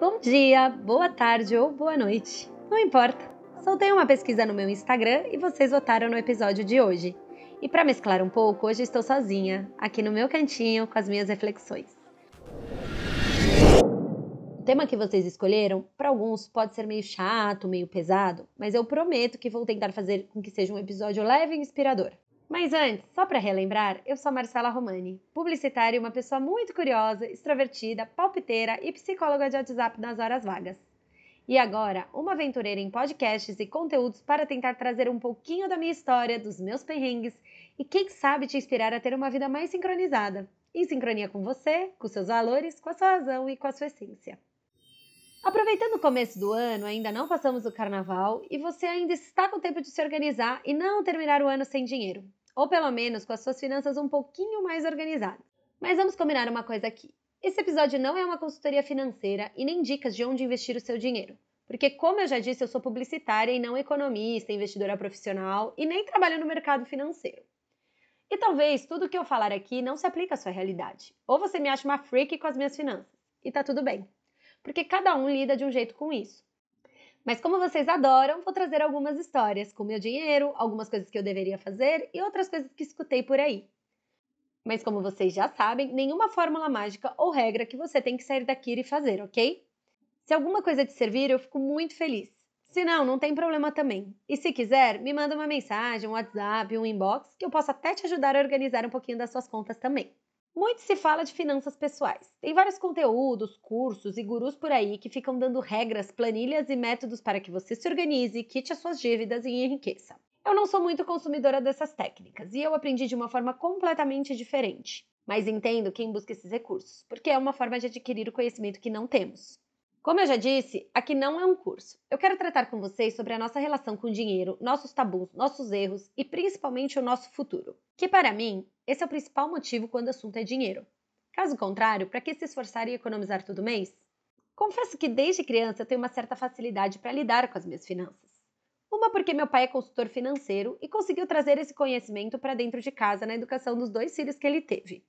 Bom dia, boa tarde ou boa noite, não importa. Soltei uma pesquisa no meu Instagram e vocês votaram no episódio de hoje. E para mesclar um pouco, hoje estou sozinha, aqui no meu cantinho com as minhas reflexões. O tema que vocês escolheram, para alguns pode ser meio chato, meio pesado, mas eu prometo que vou tentar fazer com que seja um episódio leve e inspirador. Mas antes, só para relembrar, eu sou Marcela Romani, publicitária e uma pessoa muito curiosa, extrovertida, palpiteira e psicóloga de WhatsApp nas horas vagas. E agora, uma aventureira em podcasts e conteúdos para tentar trazer um pouquinho da minha história, dos meus perrengues e quem sabe te inspirar a ter uma vida mais sincronizada, em sincronia com você, com seus valores, com a sua razão e com a sua essência. Aproveitando o começo do ano, ainda não passamos o carnaval e você ainda está com tempo de se organizar e não terminar o ano sem dinheiro ou pelo menos com as suas finanças um pouquinho mais organizadas. Mas vamos combinar uma coisa aqui. Esse episódio não é uma consultoria financeira e nem dicas de onde investir o seu dinheiro. Porque, como eu já disse, eu sou publicitária e não economista, investidora profissional e nem trabalho no mercado financeiro. E talvez tudo o que eu falar aqui não se aplique à sua realidade. Ou você me acha uma freak com as minhas finanças. E tá tudo bem. Porque cada um lida de um jeito com isso. Mas como vocês adoram, vou trazer algumas histórias com meu dinheiro, algumas coisas que eu deveria fazer e outras coisas que escutei por aí. Mas como vocês já sabem, nenhuma fórmula mágica ou regra que você tem que sair daqui e fazer, ok? Se alguma coisa te servir, eu fico muito feliz. Se não, não tem problema também. E se quiser, me manda uma mensagem, um WhatsApp, um inbox, que eu posso até te ajudar a organizar um pouquinho das suas contas também. Muito se fala de finanças pessoais. Tem vários conteúdos, cursos e gurus por aí que ficam dando regras, planilhas e métodos para que você se organize, quite as suas dívidas e enriqueça. Eu não sou muito consumidora dessas técnicas e eu aprendi de uma forma completamente diferente. Mas entendo quem busca esses recursos, porque é uma forma de adquirir o conhecimento que não temos. Como eu já disse, aqui não é um curso. Eu quero tratar com vocês sobre a nossa relação com o dinheiro, nossos tabus, nossos erros e principalmente o nosso futuro. Que para mim, esse é o principal motivo quando o assunto é dinheiro. Caso contrário, para que se esforçar e economizar todo mês? Confesso que desde criança eu tenho uma certa facilidade para lidar com as minhas finanças. Uma porque meu pai é consultor financeiro e conseguiu trazer esse conhecimento para dentro de casa na educação dos dois filhos que ele teve.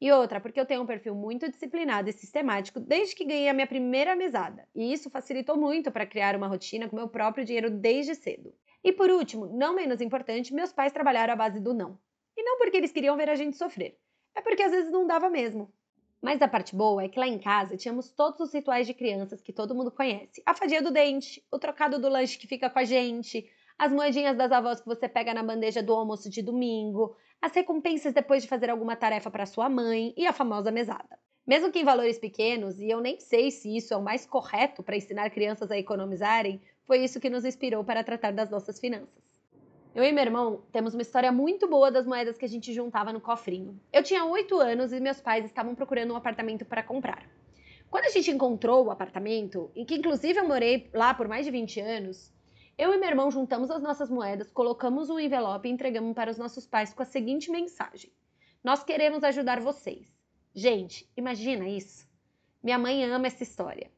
E outra, porque eu tenho um perfil muito disciplinado e sistemático desde que ganhei a minha primeira mesada, e isso facilitou muito para criar uma rotina com meu próprio dinheiro desde cedo. E por último, não menos importante, meus pais trabalharam à base do não. E não porque eles queriam ver a gente sofrer, é porque às vezes não dava mesmo. Mas a parte boa é que lá em casa tínhamos todos os rituais de crianças que todo mundo conhece: a fadia do dente, o trocado do lanche que fica com a gente, as moedinhas das avós que você pega na bandeja do almoço de domingo, as recompensas depois de fazer alguma tarefa para sua mãe e a famosa mesada. Mesmo que em valores pequenos, e eu nem sei se isso é o mais correto para ensinar crianças a economizarem, foi isso que nos inspirou para tratar das nossas finanças. Eu e meu irmão temos uma história muito boa das moedas que a gente juntava no cofrinho. Eu tinha 8 anos e meus pais estavam procurando um apartamento para comprar. Quando a gente encontrou o apartamento, em que inclusive eu morei lá por mais de 20 anos, eu e meu irmão juntamos as nossas moedas, colocamos um envelope e entregamos para os nossos pais com a seguinte mensagem: Nós queremos ajudar vocês. Gente, imagina isso. Minha mãe ama essa história.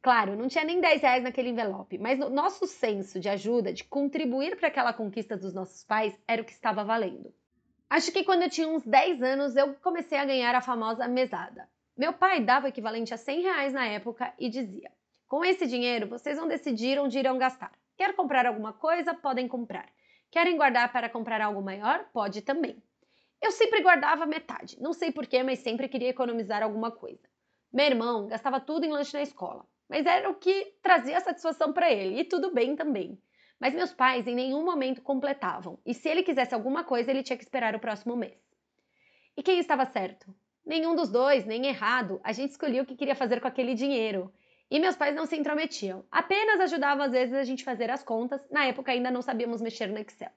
Claro, não tinha nem 10 reais naquele envelope, mas o nosso senso de ajuda, de contribuir para aquela conquista dos nossos pais, era o que estava valendo. Acho que quando eu tinha uns 10 anos, eu comecei a ganhar a famosa mesada. Meu pai dava o equivalente a 100 reais na época e dizia: Com esse dinheiro, vocês vão decidir onde irão gastar. Quer comprar alguma coisa? Podem comprar. Querem guardar para comprar algo maior? Pode também. Eu sempre guardava metade, não sei porquê, mas sempre queria economizar alguma coisa. Meu irmão gastava tudo em lanche na escola, mas era o que trazia satisfação para ele, e tudo bem também. Mas meus pais em nenhum momento completavam, e se ele quisesse alguma coisa, ele tinha que esperar o próximo mês. E quem estava certo? Nenhum dos dois, nem errado, a gente escolhia o que queria fazer com aquele dinheiro. E meus pais não se intrometiam, apenas ajudavam às vezes a gente fazer as contas, na época ainda não sabíamos mexer no Excel.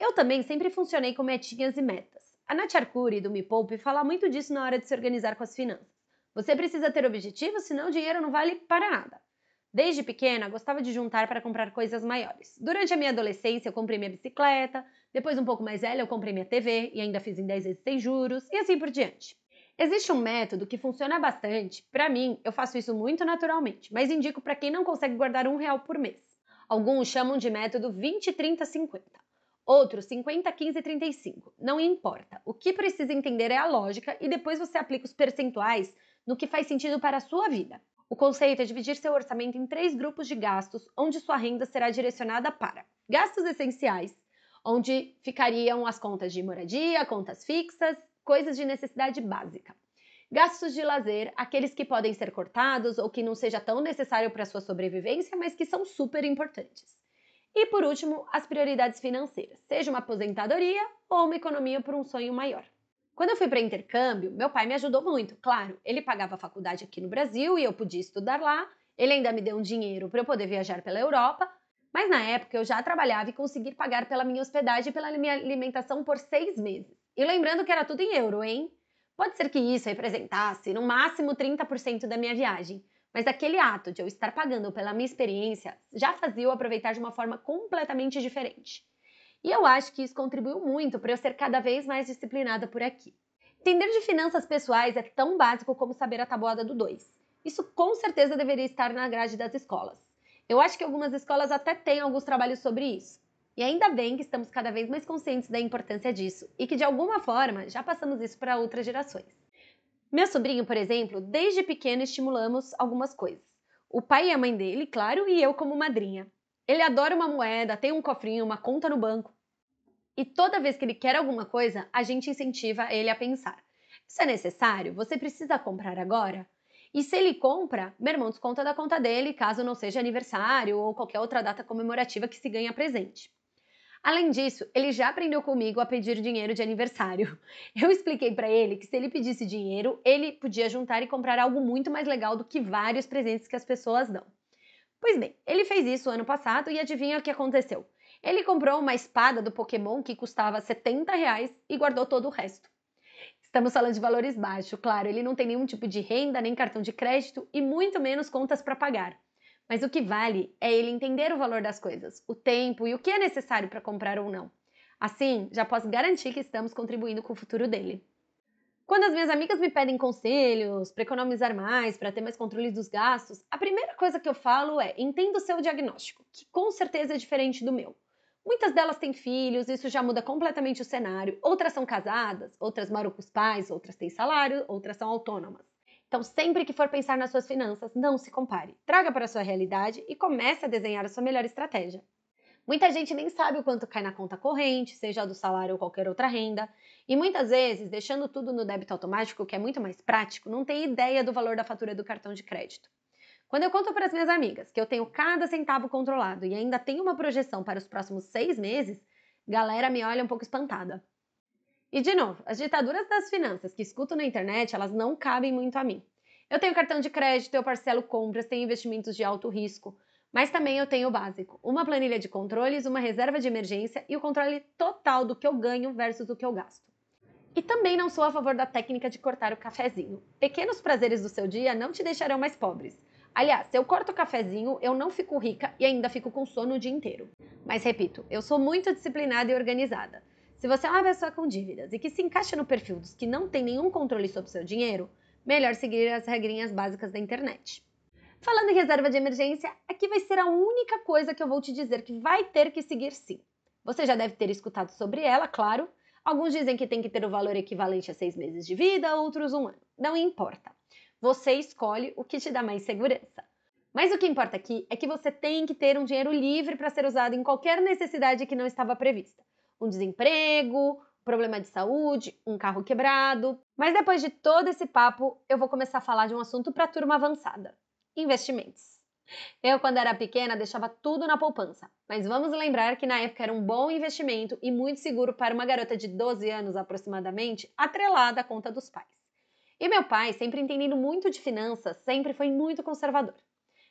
Eu também sempre funcionei com metinhas e metas. A Nath Arcuri, do Me Poupe, fala muito disso na hora de se organizar com as finanças. Você precisa ter objetivos, senão o dinheiro não vale para nada. Desde pequena, gostava de juntar para comprar coisas maiores. Durante a minha adolescência, eu comprei minha bicicleta, depois, um pouco mais velha, eu comprei minha TV e ainda fiz em 10 vezes sem juros, e assim por diante. Existe um método que funciona bastante. Para mim, eu faço isso muito naturalmente, mas indico para quem não consegue guardar um real por mês. Alguns chamam de método 20, 30, 50. Outros 50, 15, 35. Não importa. O que precisa entender é a lógica e depois você aplica os percentuais no que faz sentido para a sua vida. O conceito é dividir seu orçamento em três grupos de gastos, onde sua renda será direcionada para gastos essenciais, onde ficariam as contas de moradia, contas fixas, coisas de necessidade básica. Gastos de lazer, aqueles que podem ser cortados ou que não seja tão necessário para sua sobrevivência, mas que são super importantes. E por último, as prioridades financeiras, seja uma aposentadoria ou uma economia por um sonho maior. Quando eu fui para intercâmbio, meu pai me ajudou muito, claro. Ele pagava a faculdade aqui no Brasil e eu podia estudar lá. Ele ainda me deu um dinheiro para eu poder viajar pela Europa. Mas na época eu já trabalhava e consegui pagar pela minha hospedagem e pela minha alimentação por seis meses. E lembrando que era tudo em euro, hein? Pode ser que isso representasse no máximo 30% da minha viagem, mas aquele ato de eu estar pagando pela minha experiência já fazia eu aproveitar de uma forma completamente diferente. E eu acho que isso contribuiu muito para eu ser cada vez mais disciplinada por aqui. Entender de finanças pessoais é tão básico como saber a tabuada do 2. Isso com certeza deveria estar na grade das escolas. Eu acho que algumas escolas até têm alguns trabalhos sobre isso. E ainda bem que estamos cada vez mais conscientes da importância disso e que de alguma forma já passamos isso para outras gerações. Meu sobrinho, por exemplo, desde pequeno estimulamos algumas coisas. O pai e a mãe dele, claro, e eu como madrinha. Ele adora uma moeda, tem um cofrinho, uma conta no banco. E toda vez que ele quer alguma coisa, a gente incentiva ele a pensar: isso é necessário? Você precisa comprar agora? E se ele compra, meu irmão desconta da conta dele, caso não seja aniversário ou qualquer outra data comemorativa que se ganha presente. Além disso, ele já aprendeu comigo a pedir dinheiro de aniversário. Eu expliquei para ele que se ele pedisse dinheiro, ele podia juntar e comprar algo muito mais legal do que vários presentes que as pessoas dão. Pois bem, ele fez isso ano passado e adivinha o que aconteceu? Ele comprou uma espada do Pokémon que custava 70 reais e guardou todo o resto. Estamos falando de valores baixos, claro, ele não tem nenhum tipo de renda, nem cartão de crédito e muito menos contas para pagar. Mas o que vale é ele entender o valor das coisas, o tempo e o que é necessário para comprar ou não. Assim, já posso garantir que estamos contribuindo com o futuro dele. Quando as minhas amigas me pedem conselhos para economizar mais, para ter mais controle dos gastos, a primeira coisa que eu falo é: entenda o seu diagnóstico, que com certeza é diferente do meu. Muitas delas têm filhos, isso já muda completamente o cenário. Outras são casadas, outras moram com os pais, outras têm salário, outras são autônomas. Então, sempre que for pensar nas suas finanças, não se compare. Traga para a sua realidade e comece a desenhar a sua melhor estratégia. Muita gente nem sabe o quanto cai na conta corrente, seja do salário ou qualquer outra renda, e muitas vezes, deixando tudo no débito automático, que é muito mais prático, não tem ideia do valor da fatura do cartão de crédito. Quando eu conto para as minhas amigas que eu tenho cada centavo controlado e ainda tenho uma projeção para os próximos seis meses, galera me olha um pouco espantada. E de novo, as ditaduras das finanças que escuto na internet, elas não cabem muito a mim. Eu tenho cartão de crédito, eu parcelo compras, tenho investimentos de alto risco, mas também eu tenho o básico: uma planilha de controles, uma reserva de emergência e o controle total do que eu ganho versus o que eu gasto. E também não sou a favor da técnica de cortar o cafezinho. Pequenos prazeres do seu dia não te deixarão mais pobres. Aliás, se eu corto o cafezinho, eu não fico rica e ainda fico com sono o dia inteiro. Mas repito, eu sou muito disciplinada e organizada. Se você é uma pessoa com dívidas e que se encaixa no perfil dos que não tem nenhum controle sobre seu dinheiro, melhor seguir as regrinhas básicas da internet. Falando em reserva de emergência, aqui vai ser a única coisa que eu vou te dizer que vai ter que seguir sim. Você já deve ter escutado sobre ela, claro. Alguns dizem que tem que ter o valor equivalente a seis meses de vida, outros um ano. Não importa. Você escolhe o que te dá mais segurança. Mas o que importa aqui é que você tem que ter um dinheiro livre para ser usado em qualquer necessidade que não estava prevista. Um desemprego, problema de saúde, um carro quebrado. Mas depois de todo esse papo, eu vou começar a falar de um assunto para turma avançada: investimentos. Eu, quando era pequena, deixava tudo na poupança, mas vamos lembrar que na época era um bom investimento e muito seguro para uma garota de 12 anos aproximadamente, atrelada à conta dos pais. E meu pai, sempre entendendo muito de finanças, sempre foi muito conservador.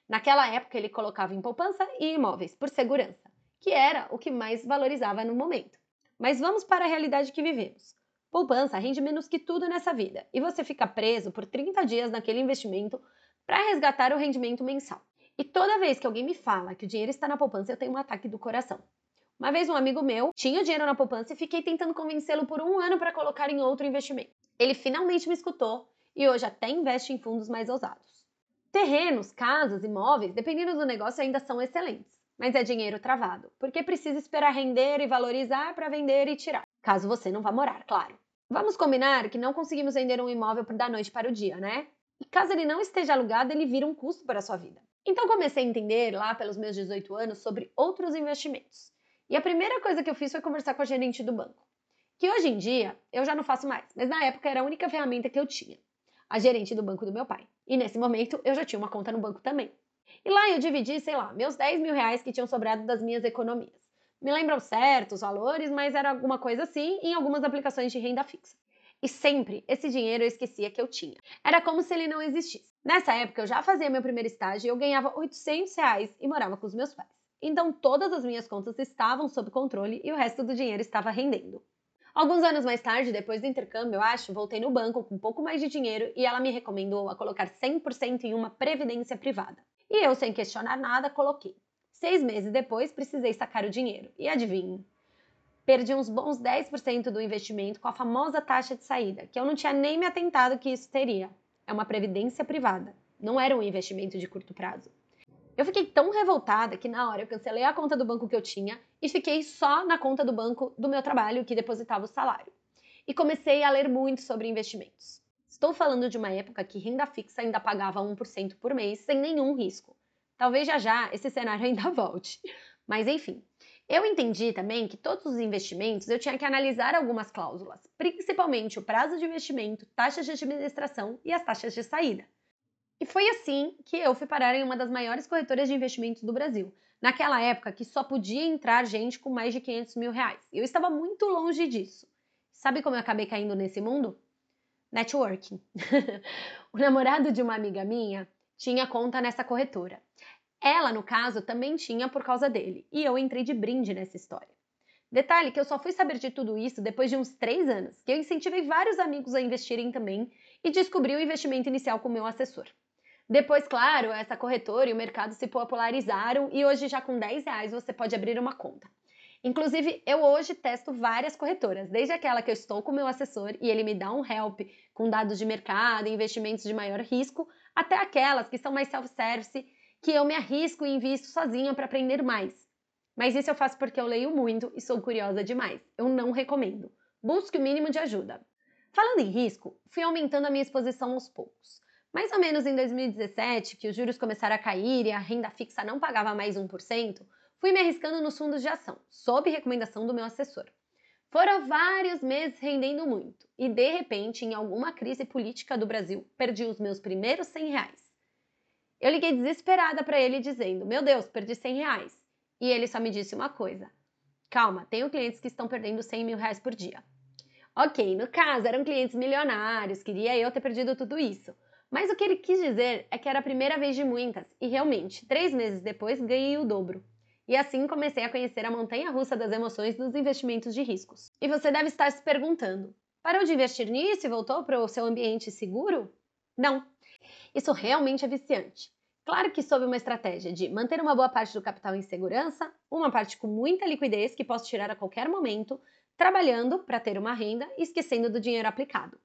Naquela época, ele colocava em poupança e imóveis, por segurança, que era o que mais valorizava no momento. Mas vamos para a realidade que vivemos. Poupança rende menos que tudo nessa vida e você fica preso por 30 dias naquele investimento para resgatar o rendimento mensal. E toda vez que alguém me fala que o dinheiro está na poupança, eu tenho um ataque do coração. Uma vez um amigo meu tinha dinheiro na poupança e fiquei tentando convencê-lo por um ano para colocar em outro investimento. Ele finalmente me escutou e hoje até investe em fundos mais ousados. Terrenos, casas, imóveis, dependendo do negócio, ainda são excelentes, mas é dinheiro travado, porque precisa esperar render e valorizar para vender e tirar, caso você não vá morar, claro. Vamos combinar que não conseguimos vender um imóvel da noite para o dia, né? E caso ele não esteja alugado, ele vira um custo para a sua vida. Então comecei a entender lá pelos meus 18 anos sobre outros investimentos. E a primeira coisa que eu fiz foi conversar com a gerente do banco. Que hoje em dia eu já não faço mais, mas na época era a única ferramenta que eu tinha. A gerente do banco do meu pai. E nesse momento eu já tinha uma conta no banco também. E lá eu dividi, sei lá, meus 10 mil reais que tinham sobrado das minhas economias. Me lembram certos valores, mas era alguma coisa assim em algumas aplicações de renda fixa. E sempre esse dinheiro eu esquecia que eu tinha. Era como se ele não existisse. Nessa época eu já fazia meu primeiro estágio e eu ganhava 800 reais e morava com os meus pais. Então todas as minhas contas estavam sob controle e o resto do dinheiro estava rendendo. Alguns anos mais tarde, depois do intercâmbio, eu acho, voltei no banco com um pouco mais de dinheiro e ela me recomendou a colocar 100% em uma previdência privada. E eu, sem questionar nada, coloquei. Seis meses depois, precisei sacar o dinheiro. E adivinhe? Perdi uns bons 10% do investimento com a famosa taxa de saída, que eu não tinha nem me atentado que isso teria. É uma previdência privada, não era um investimento de curto prazo. Eu fiquei tão revoltada que na hora eu cancelei a conta do banco que eu tinha e fiquei só na conta do banco do meu trabalho que depositava o salário. E comecei a ler muito sobre investimentos. Estou falando de uma época que renda fixa ainda pagava 1% por mês sem nenhum risco. Talvez já já esse cenário ainda volte. Mas enfim, eu entendi também que todos os investimentos eu tinha que analisar algumas cláusulas, principalmente o prazo de investimento, taxas de administração e as taxas de saída. E foi assim que eu fui parar em uma das maiores corretoras de investimentos do Brasil. Naquela época que só podia entrar gente com mais de 500 mil reais. Eu estava muito longe disso. Sabe como eu acabei caindo nesse mundo? Networking. o namorado de uma amiga minha tinha conta nessa corretora. Ela, no caso, também tinha por causa dele, e eu entrei de brinde nessa história. Detalhe que eu só fui saber de tudo isso depois de uns três anos, que eu incentivei vários amigos a investirem também e descobri o investimento inicial com meu assessor. Depois, claro, essa corretora e o mercado se popularizaram e hoje já com 10 reais você pode abrir uma conta. Inclusive, eu hoje testo várias corretoras, desde aquela que eu estou com meu assessor e ele me dá um help com dados de mercado investimentos de maior risco, até aquelas que são mais self-service que eu me arrisco e invisto sozinha para aprender mais. Mas isso eu faço porque eu leio muito e sou curiosa demais. Eu não recomendo. Busque o mínimo de ajuda. Falando em risco, fui aumentando a minha exposição aos poucos. Mais ou menos em 2017, que os juros começaram a cair e a renda fixa não pagava mais 1%, fui me arriscando nos fundos de ação, sob recomendação do meu assessor. Foram vários meses rendendo muito e, de repente, em alguma crise política do Brasil, perdi os meus primeiros 100 reais. Eu liguei desesperada para ele dizendo: Meu Deus, perdi 100 reais. E ele só me disse uma coisa: Calma, tenho clientes que estão perdendo 100 mil reais por dia. Ok, no caso eram clientes milionários, queria eu ter perdido tudo isso. Mas o que ele quis dizer é que era a primeira vez de muitas, e realmente, três meses depois, ganhei o dobro. E assim comecei a conhecer a montanha russa das emoções dos investimentos de riscos. E você deve estar se perguntando: parou de investir nisso e voltou para o seu ambiente seguro? Não, isso realmente é viciante. Claro que sob uma estratégia de manter uma boa parte do capital em segurança, uma parte com muita liquidez que posso tirar a qualquer momento, trabalhando para ter uma renda e esquecendo do dinheiro aplicado.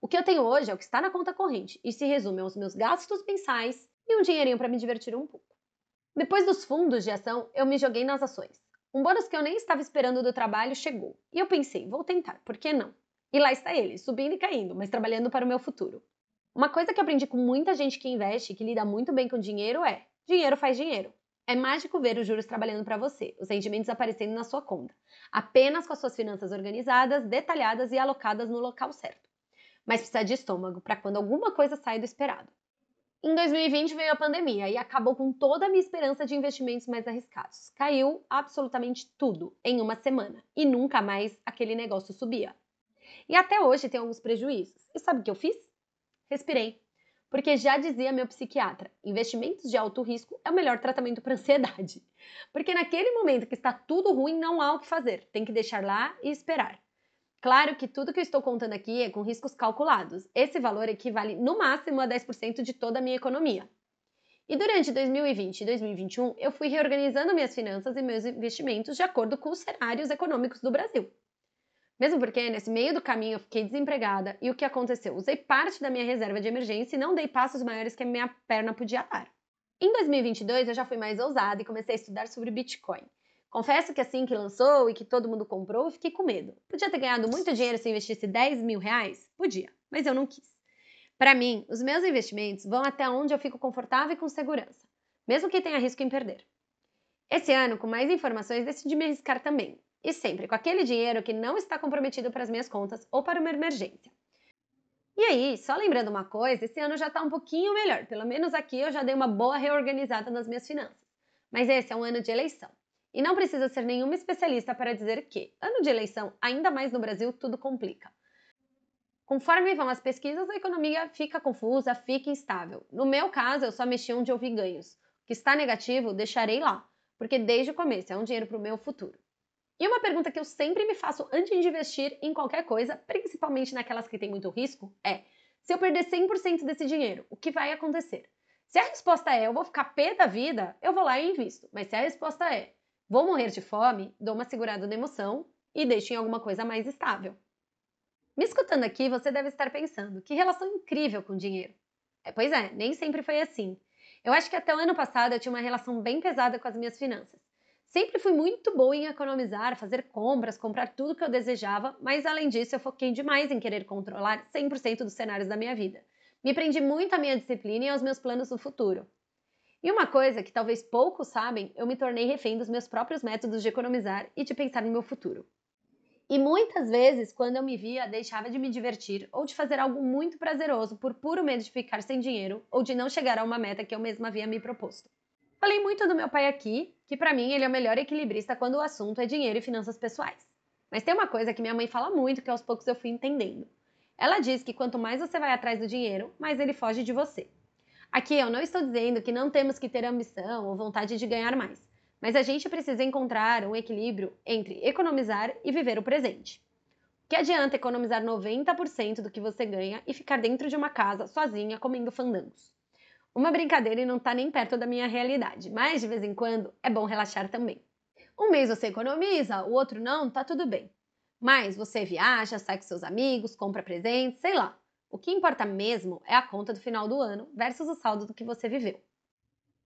O que eu tenho hoje é o que está na conta corrente e se resume aos meus gastos mensais e um dinheirinho para me divertir um pouco. Depois dos fundos de ação, eu me joguei nas ações. Um bônus que eu nem estava esperando do trabalho chegou e eu pensei, vou tentar, por que não? E lá está ele, subindo e caindo, mas trabalhando para o meu futuro. Uma coisa que eu aprendi com muita gente que investe e que lida muito bem com dinheiro é: dinheiro faz dinheiro. É mágico ver os juros trabalhando para você, os rendimentos aparecendo na sua conta, apenas com as suas finanças organizadas, detalhadas e alocadas no local certo. Mas precisa de estômago para quando alguma coisa sai do esperado. Em 2020 veio a pandemia e acabou com toda a minha esperança de investimentos mais arriscados. Caiu absolutamente tudo em uma semana e nunca mais aquele negócio subia. E até hoje tem alguns prejuízos. E sabe o que eu fiz? respirei. Porque já dizia meu psiquiatra, investimentos de alto risco é o melhor tratamento para ansiedade. Porque naquele momento que está tudo ruim, não há o que fazer, tem que deixar lá e esperar. Claro que tudo que eu estou contando aqui é com riscos calculados. Esse valor equivale no máximo a 10% de toda a minha economia. E durante 2020 e 2021, eu fui reorganizando minhas finanças e meus investimentos de acordo com os cenários econômicos do Brasil. Mesmo porque nesse meio do caminho eu fiquei desempregada e o que aconteceu? Usei parte da minha reserva de emergência e não dei passos maiores que a minha perna podia dar. Em 2022 eu já fui mais ousada e comecei a estudar sobre Bitcoin. Confesso que assim que lançou e que todo mundo comprou, eu fiquei com medo. Podia ter ganhado muito dinheiro se eu investisse 10 mil reais? Podia, mas eu não quis. Para mim, os meus investimentos vão até onde eu fico confortável e com segurança, mesmo que tenha risco em perder. Esse ano, com mais informações, decidi me arriscar também, e sempre com aquele dinheiro que não está comprometido para as minhas contas ou para uma emergência. E aí, só lembrando uma coisa, esse ano já está um pouquinho melhor, pelo menos aqui eu já dei uma boa reorganizada nas minhas finanças. Mas esse é um ano de eleição. E não precisa ser nenhuma especialista para dizer que, ano de eleição, ainda mais no Brasil, tudo complica. Conforme vão as pesquisas, a economia fica confusa, fica instável. No meu caso, eu só mexi onde vi ganhos. O que está negativo, deixarei lá, porque desde o começo é um dinheiro para o meu futuro. E uma pergunta que eu sempre me faço antes de investir em qualquer coisa, principalmente naquelas que têm muito risco, é: se eu perder 100% desse dinheiro, o que vai acontecer? Se a resposta é eu vou ficar pé da vida, eu vou lá e invisto. Mas se a resposta é vou morrer de fome, dou uma segurada na emoção e deixo em alguma coisa mais estável. Me escutando aqui, você deve estar pensando: que relação incrível com o dinheiro. É, pois é, nem sempre foi assim. Eu acho que até o ano passado eu tinha uma relação bem pesada com as minhas finanças. Sempre fui muito boa em economizar, fazer compras, comprar tudo que eu desejava, mas além disso eu foquei demais em querer controlar 100% dos cenários da minha vida. Me prendi muito à minha disciplina e aos meus planos do futuro. E uma coisa que talvez poucos sabem, eu me tornei refém dos meus próprios métodos de economizar e de pensar no meu futuro. E muitas vezes, quando eu me via, deixava de me divertir ou de fazer algo muito prazeroso por puro medo de ficar sem dinheiro ou de não chegar a uma meta que eu mesma havia me proposto. Falei muito do meu pai aqui, que para mim ele é o melhor equilibrista quando o assunto é dinheiro e finanças pessoais. Mas tem uma coisa que minha mãe fala muito que aos poucos eu fui entendendo. Ela diz que quanto mais você vai atrás do dinheiro, mais ele foge de você. Aqui eu não estou dizendo que não temos que ter ambição ou vontade de ganhar mais. Mas a gente precisa encontrar um equilíbrio entre economizar e viver o presente. Que adianta economizar 90% do que você ganha e ficar dentro de uma casa sozinha comendo fandangos? Uma brincadeira e não está nem perto da minha realidade, mas de vez em quando é bom relaxar também. Um mês você economiza, o outro não, tá tudo bem. Mas você viaja, sai com seus amigos, compra presentes, sei lá. O que importa mesmo é a conta do final do ano versus o saldo do que você viveu.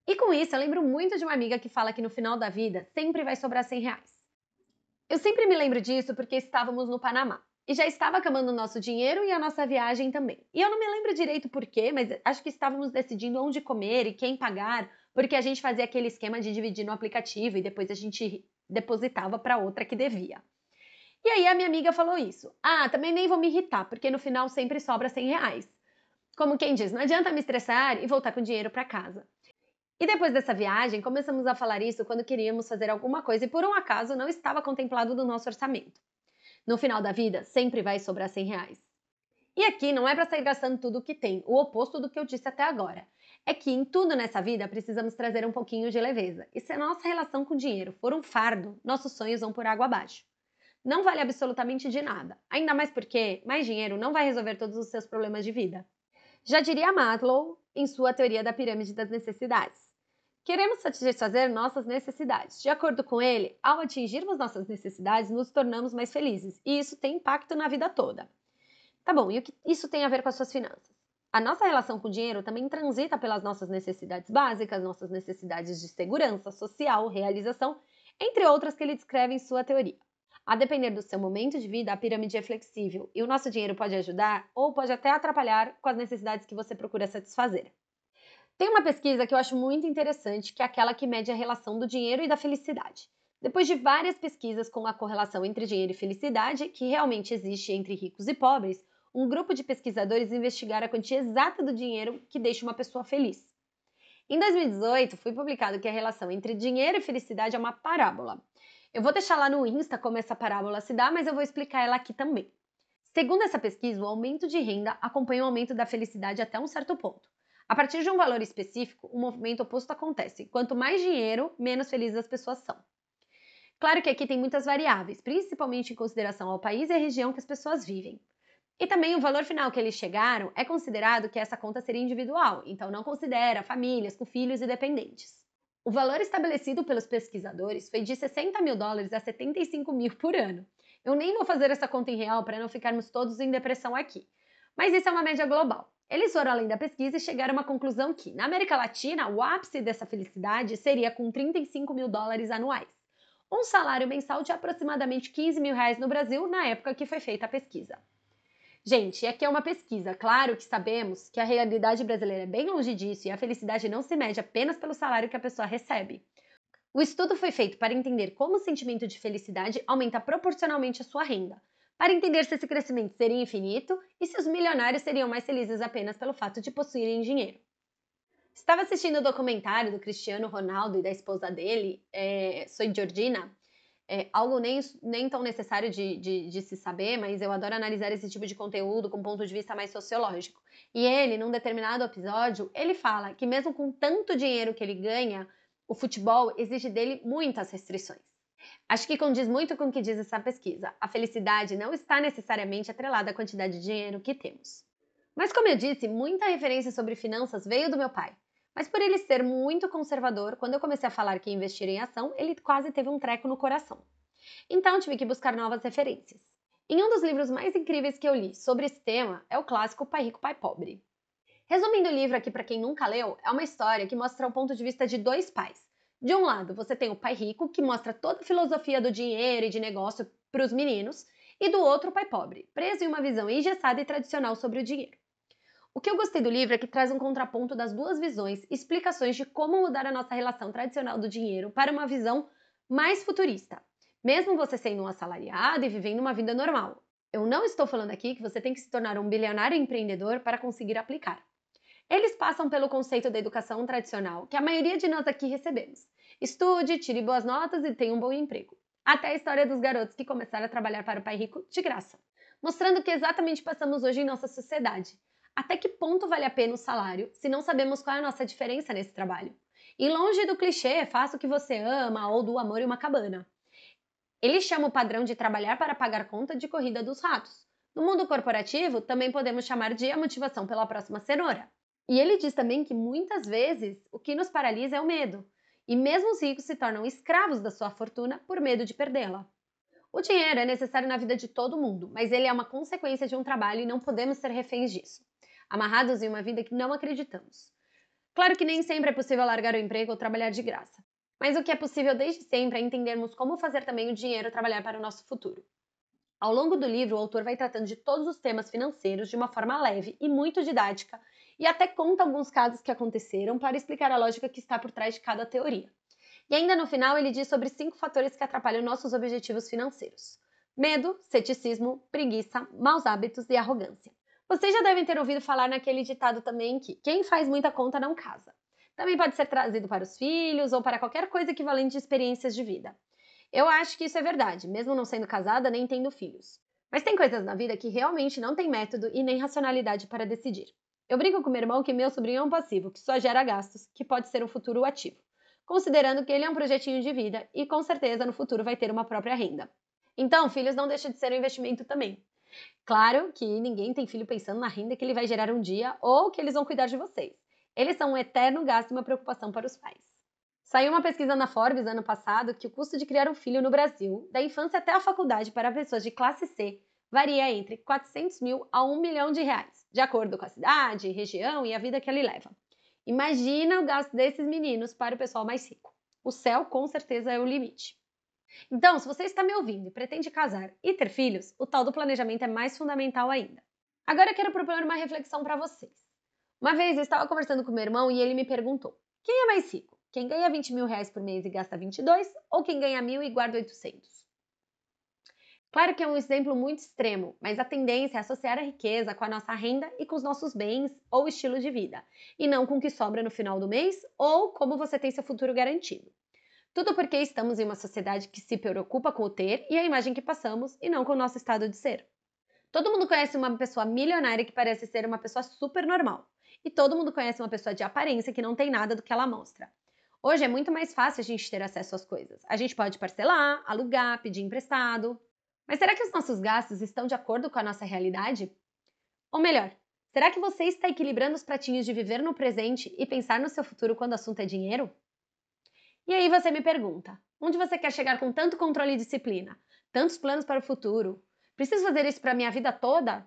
E com isso, eu lembro muito de uma amiga que fala que no final da vida sempre vai sobrar 100 reais. Eu sempre me lembro disso porque estávamos no Panamá. E já estava acabando o nosso dinheiro e a nossa viagem também. E eu não me lembro direito porquê, mas acho que estávamos decidindo onde comer e quem pagar, porque a gente fazia aquele esquema de dividir no aplicativo e depois a gente depositava para outra que devia. E aí a minha amiga falou isso. Ah, também nem vou me irritar, porque no final sempre sobra 100 reais. Como quem diz, não adianta me estressar e voltar com dinheiro para casa. E depois dessa viagem, começamos a falar isso quando queríamos fazer alguma coisa e por um acaso não estava contemplado no nosso orçamento. No final da vida, sempre vai sobrar 100 reais. E aqui não é para sair gastando tudo o que tem, o oposto do que eu disse até agora. É que em tudo nessa vida precisamos trazer um pouquinho de leveza. E se a nossa relação com o dinheiro for um fardo, nossos sonhos vão por água abaixo. Não vale absolutamente de nada, ainda mais porque mais dinheiro não vai resolver todos os seus problemas de vida. Já diria Maslow em sua teoria da pirâmide das necessidades. Queremos satisfazer nossas necessidades. De acordo com ele, ao atingirmos nossas necessidades, nos tornamos mais felizes e isso tem impacto na vida toda. Tá bom, e o que isso tem a ver com as suas finanças? A nossa relação com o dinheiro também transita pelas nossas necessidades básicas, nossas necessidades de segurança, social, realização, entre outras que ele descreve em sua teoria. A depender do seu momento de vida, a pirâmide é flexível e o nosso dinheiro pode ajudar ou pode até atrapalhar com as necessidades que você procura satisfazer. Tem uma pesquisa que eu acho muito interessante, que é aquela que mede a relação do dinheiro e da felicidade. Depois de várias pesquisas com a correlação entre dinheiro e felicidade, que realmente existe entre ricos e pobres, um grupo de pesquisadores investigaram a quantia exata do dinheiro que deixa uma pessoa feliz. Em 2018, foi publicado que a relação entre dinheiro e felicidade é uma parábola. Eu vou deixar lá no Insta como essa parábola se dá, mas eu vou explicar ela aqui também. Segundo essa pesquisa, o aumento de renda acompanha o aumento da felicidade até um certo ponto. A partir de um valor específico, o movimento oposto acontece. Quanto mais dinheiro, menos felizes as pessoas são. Claro que aqui tem muitas variáveis, principalmente em consideração ao país e à região que as pessoas vivem. E também o valor final que eles chegaram é considerado que essa conta seria individual, então não considera famílias com filhos e dependentes. O valor estabelecido pelos pesquisadores foi de 60 mil dólares a 75 mil por ano. Eu nem vou fazer essa conta em real para não ficarmos todos em depressão aqui. Mas isso é uma média global. Eles foram além da pesquisa e chegaram a uma conclusão que, na América Latina, o ápice dessa felicidade seria com 35 mil dólares anuais, um salário mensal de aproximadamente 15 mil reais no Brasil na época que foi feita a pesquisa. Gente, aqui é uma pesquisa. Claro que sabemos que a realidade brasileira é bem longe disso e a felicidade não se mede apenas pelo salário que a pessoa recebe. O estudo foi feito para entender como o sentimento de felicidade aumenta proporcionalmente a sua renda, para entender se esse crescimento seria infinito e se os milionários seriam mais felizes apenas pelo fato de possuírem dinheiro. Estava assistindo o documentário do Cristiano Ronaldo e da esposa dele, é, Soy Georgina, é, algo nem, nem tão necessário de, de, de, se saber, mas eu adoro analisar esse tipo de conteúdo com um ponto de vista mais sociológico. E ele, num determinado episódio, ele fala que mesmo com tanto dinheiro que ele ganha, o futebol exige dele muitas restrições. Acho que condiz muito com o que diz essa pesquisa. A felicidade não está necessariamente atrelada à quantidade de dinheiro que temos. Mas, como eu disse, muita referência sobre finanças veio do meu pai. Mas por ele ser muito conservador, quando eu comecei a falar que ia investir em ação, ele quase teve um treco no coração. Então tive que buscar novas referências. Em um dos livros mais incríveis que eu li sobre esse tema é o clássico Pai Rico, Pai Pobre. Resumindo o livro aqui para quem nunca leu, é uma história que mostra o ponto de vista de dois pais. De um lado, você tem o pai rico, que mostra toda a filosofia do dinheiro e de negócio para os meninos, e do outro, o pai pobre, preso em uma visão engessada e tradicional sobre o dinheiro. O que eu gostei do livro é que traz um contraponto das duas visões explicações de como mudar a nossa relação tradicional do dinheiro para uma visão mais futurista, mesmo você sendo um assalariado e vivendo uma vida normal. Eu não estou falando aqui que você tem que se tornar um bilionário empreendedor para conseguir aplicar. Eles passam pelo conceito da educação tradicional que a maioria de nós aqui recebemos. Estude, tire boas notas e tenha um bom emprego. Até a história dos garotos que começaram a trabalhar para o pai rico de graça. Mostrando que exatamente passamos hoje em nossa sociedade. Até que ponto vale a pena o salário se não sabemos qual é a nossa diferença nesse trabalho? E longe do clichê, faça o que você ama ou do amor e uma cabana. Ele chama o padrão de trabalhar para pagar conta de corrida dos ratos. No mundo corporativo, também podemos chamar de a motivação pela próxima cenoura. E ele diz também que muitas vezes o que nos paralisa é o medo, e mesmo os ricos se tornam escravos da sua fortuna por medo de perdê-la. O dinheiro é necessário na vida de todo mundo, mas ele é uma consequência de um trabalho e não podemos ser reféns disso, amarrados em uma vida que não acreditamos. Claro que nem sempre é possível largar o emprego ou trabalhar de graça, mas o que é possível desde sempre é entendermos como fazer também o dinheiro trabalhar para o nosso futuro. Ao longo do livro, o autor vai tratando de todos os temas financeiros de uma forma leve e muito didática e até conta alguns casos que aconteceram para explicar a lógica que está por trás de cada teoria. E ainda no final ele diz sobre cinco fatores que atrapalham nossos objetivos financeiros: medo, ceticismo, preguiça, maus hábitos e arrogância. Vocês já devem ter ouvido falar naquele ditado também que quem faz muita conta não casa. Também pode ser trazido para os filhos ou para qualquer coisa equivalente de experiências de vida. Eu acho que isso é verdade, mesmo não sendo casada nem tendo filhos. Mas tem coisas na vida que realmente não tem método e nem racionalidade para decidir. Eu brinco com meu irmão que meu sobrinho é um passivo, que só gera gastos, que pode ser um futuro ativo, considerando que ele é um projetinho de vida e com certeza no futuro vai ter uma própria renda. Então, filhos não deixa de ser um investimento também. Claro que ninguém tem filho pensando na renda que ele vai gerar um dia ou que eles vão cuidar de vocês. Eles são um eterno gasto e uma preocupação para os pais. Saiu uma pesquisa na Forbes ano passado que o custo de criar um filho no Brasil, da infância até a faculdade para pessoas de classe C, varia entre 400 mil a 1 milhão de reais, de acordo com a cidade, região e a vida que ele leva. Imagina o gasto desses meninos para o pessoal mais rico. O céu com certeza é o limite. Então, se você está me ouvindo e pretende casar e ter filhos, o tal do planejamento é mais fundamental ainda. Agora eu quero propor uma reflexão para vocês. Uma vez eu estava conversando com meu irmão e ele me perguntou: quem é mais rico? Quem ganha 20 mil reais por mês e gasta 22 ou quem ganha mil e guarda 800? Claro que é um exemplo muito extremo, mas a tendência é associar a riqueza com a nossa renda e com os nossos bens ou estilo de vida, e não com o que sobra no final do mês ou como você tem seu futuro garantido. Tudo porque estamos em uma sociedade que se preocupa com o ter e a imagem que passamos e não com o nosso estado de ser. Todo mundo conhece uma pessoa milionária que parece ser uma pessoa super normal, e todo mundo conhece uma pessoa de aparência que não tem nada do que ela mostra. Hoje é muito mais fácil a gente ter acesso às coisas. A gente pode parcelar, alugar, pedir emprestado, mas será que os nossos gastos estão de acordo com a nossa realidade? Ou melhor, será que você está equilibrando os pratinhos de viver no presente e pensar no seu futuro quando o assunto é dinheiro? E aí você me pergunta: onde você quer chegar com tanto controle e disciplina? Tantos planos para o futuro? Preciso fazer isso para minha vida toda?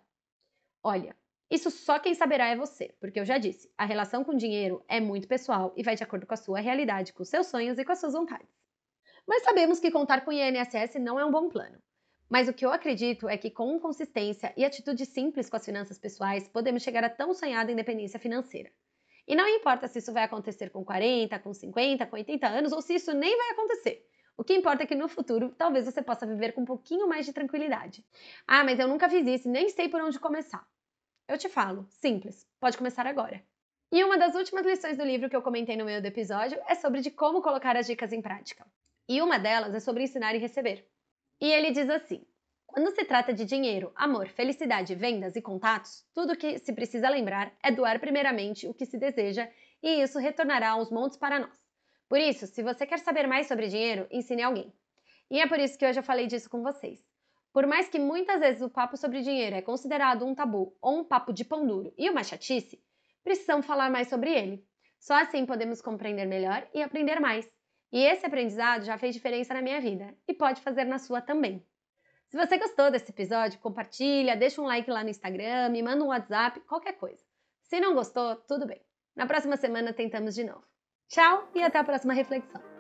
Olha, isso só quem saberá é você, porque eu já disse, a relação com dinheiro é muito pessoal e vai de acordo com a sua realidade, com seus sonhos e com as suas vontades. Mas sabemos que contar com o INSS não é um bom plano. Mas o que eu acredito é que com consistência e atitude simples com as finanças pessoais, podemos chegar a tão sonhada independência financeira. E não importa se isso vai acontecer com 40, com 50, com 80 anos ou se isso nem vai acontecer. O que importa é que no futuro talvez você possa viver com um pouquinho mais de tranquilidade. Ah, mas eu nunca fiz isso e nem sei por onde começar. Eu te falo, simples, pode começar agora. E uma das últimas lições do livro que eu comentei no meio do episódio é sobre de como colocar as dicas em prática. E uma delas é sobre ensinar e receber. E ele diz assim: quando se trata de dinheiro, amor, felicidade, vendas e contatos, tudo o que se precisa lembrar é doar primeiramente o que se deseja e isso retornará aos montes para nós. Por isso, se você quer saber mais sobre dinheiro, ensine alguém. E é por isso que hoje eu falei disso com vocês. Por mais que muitas vezes o papo sobre dinheiro é considerado um tabu ou um papo de pão duro e uma chatice, precisamos falar mais sobre ele. Só assim podemos compreender melhor e aprender mais. E esse aprendizado já fez diferença na minha vida e pode fazer na sua também. Se você gostou desse episódio, compartilha, deixa um like lá no Instagram, me manda um WhatsApp, qualquer coisa. Se não gostou, tudo bem. Na próxima semana tentamos de novo. Tchau e até a próxima reflexão.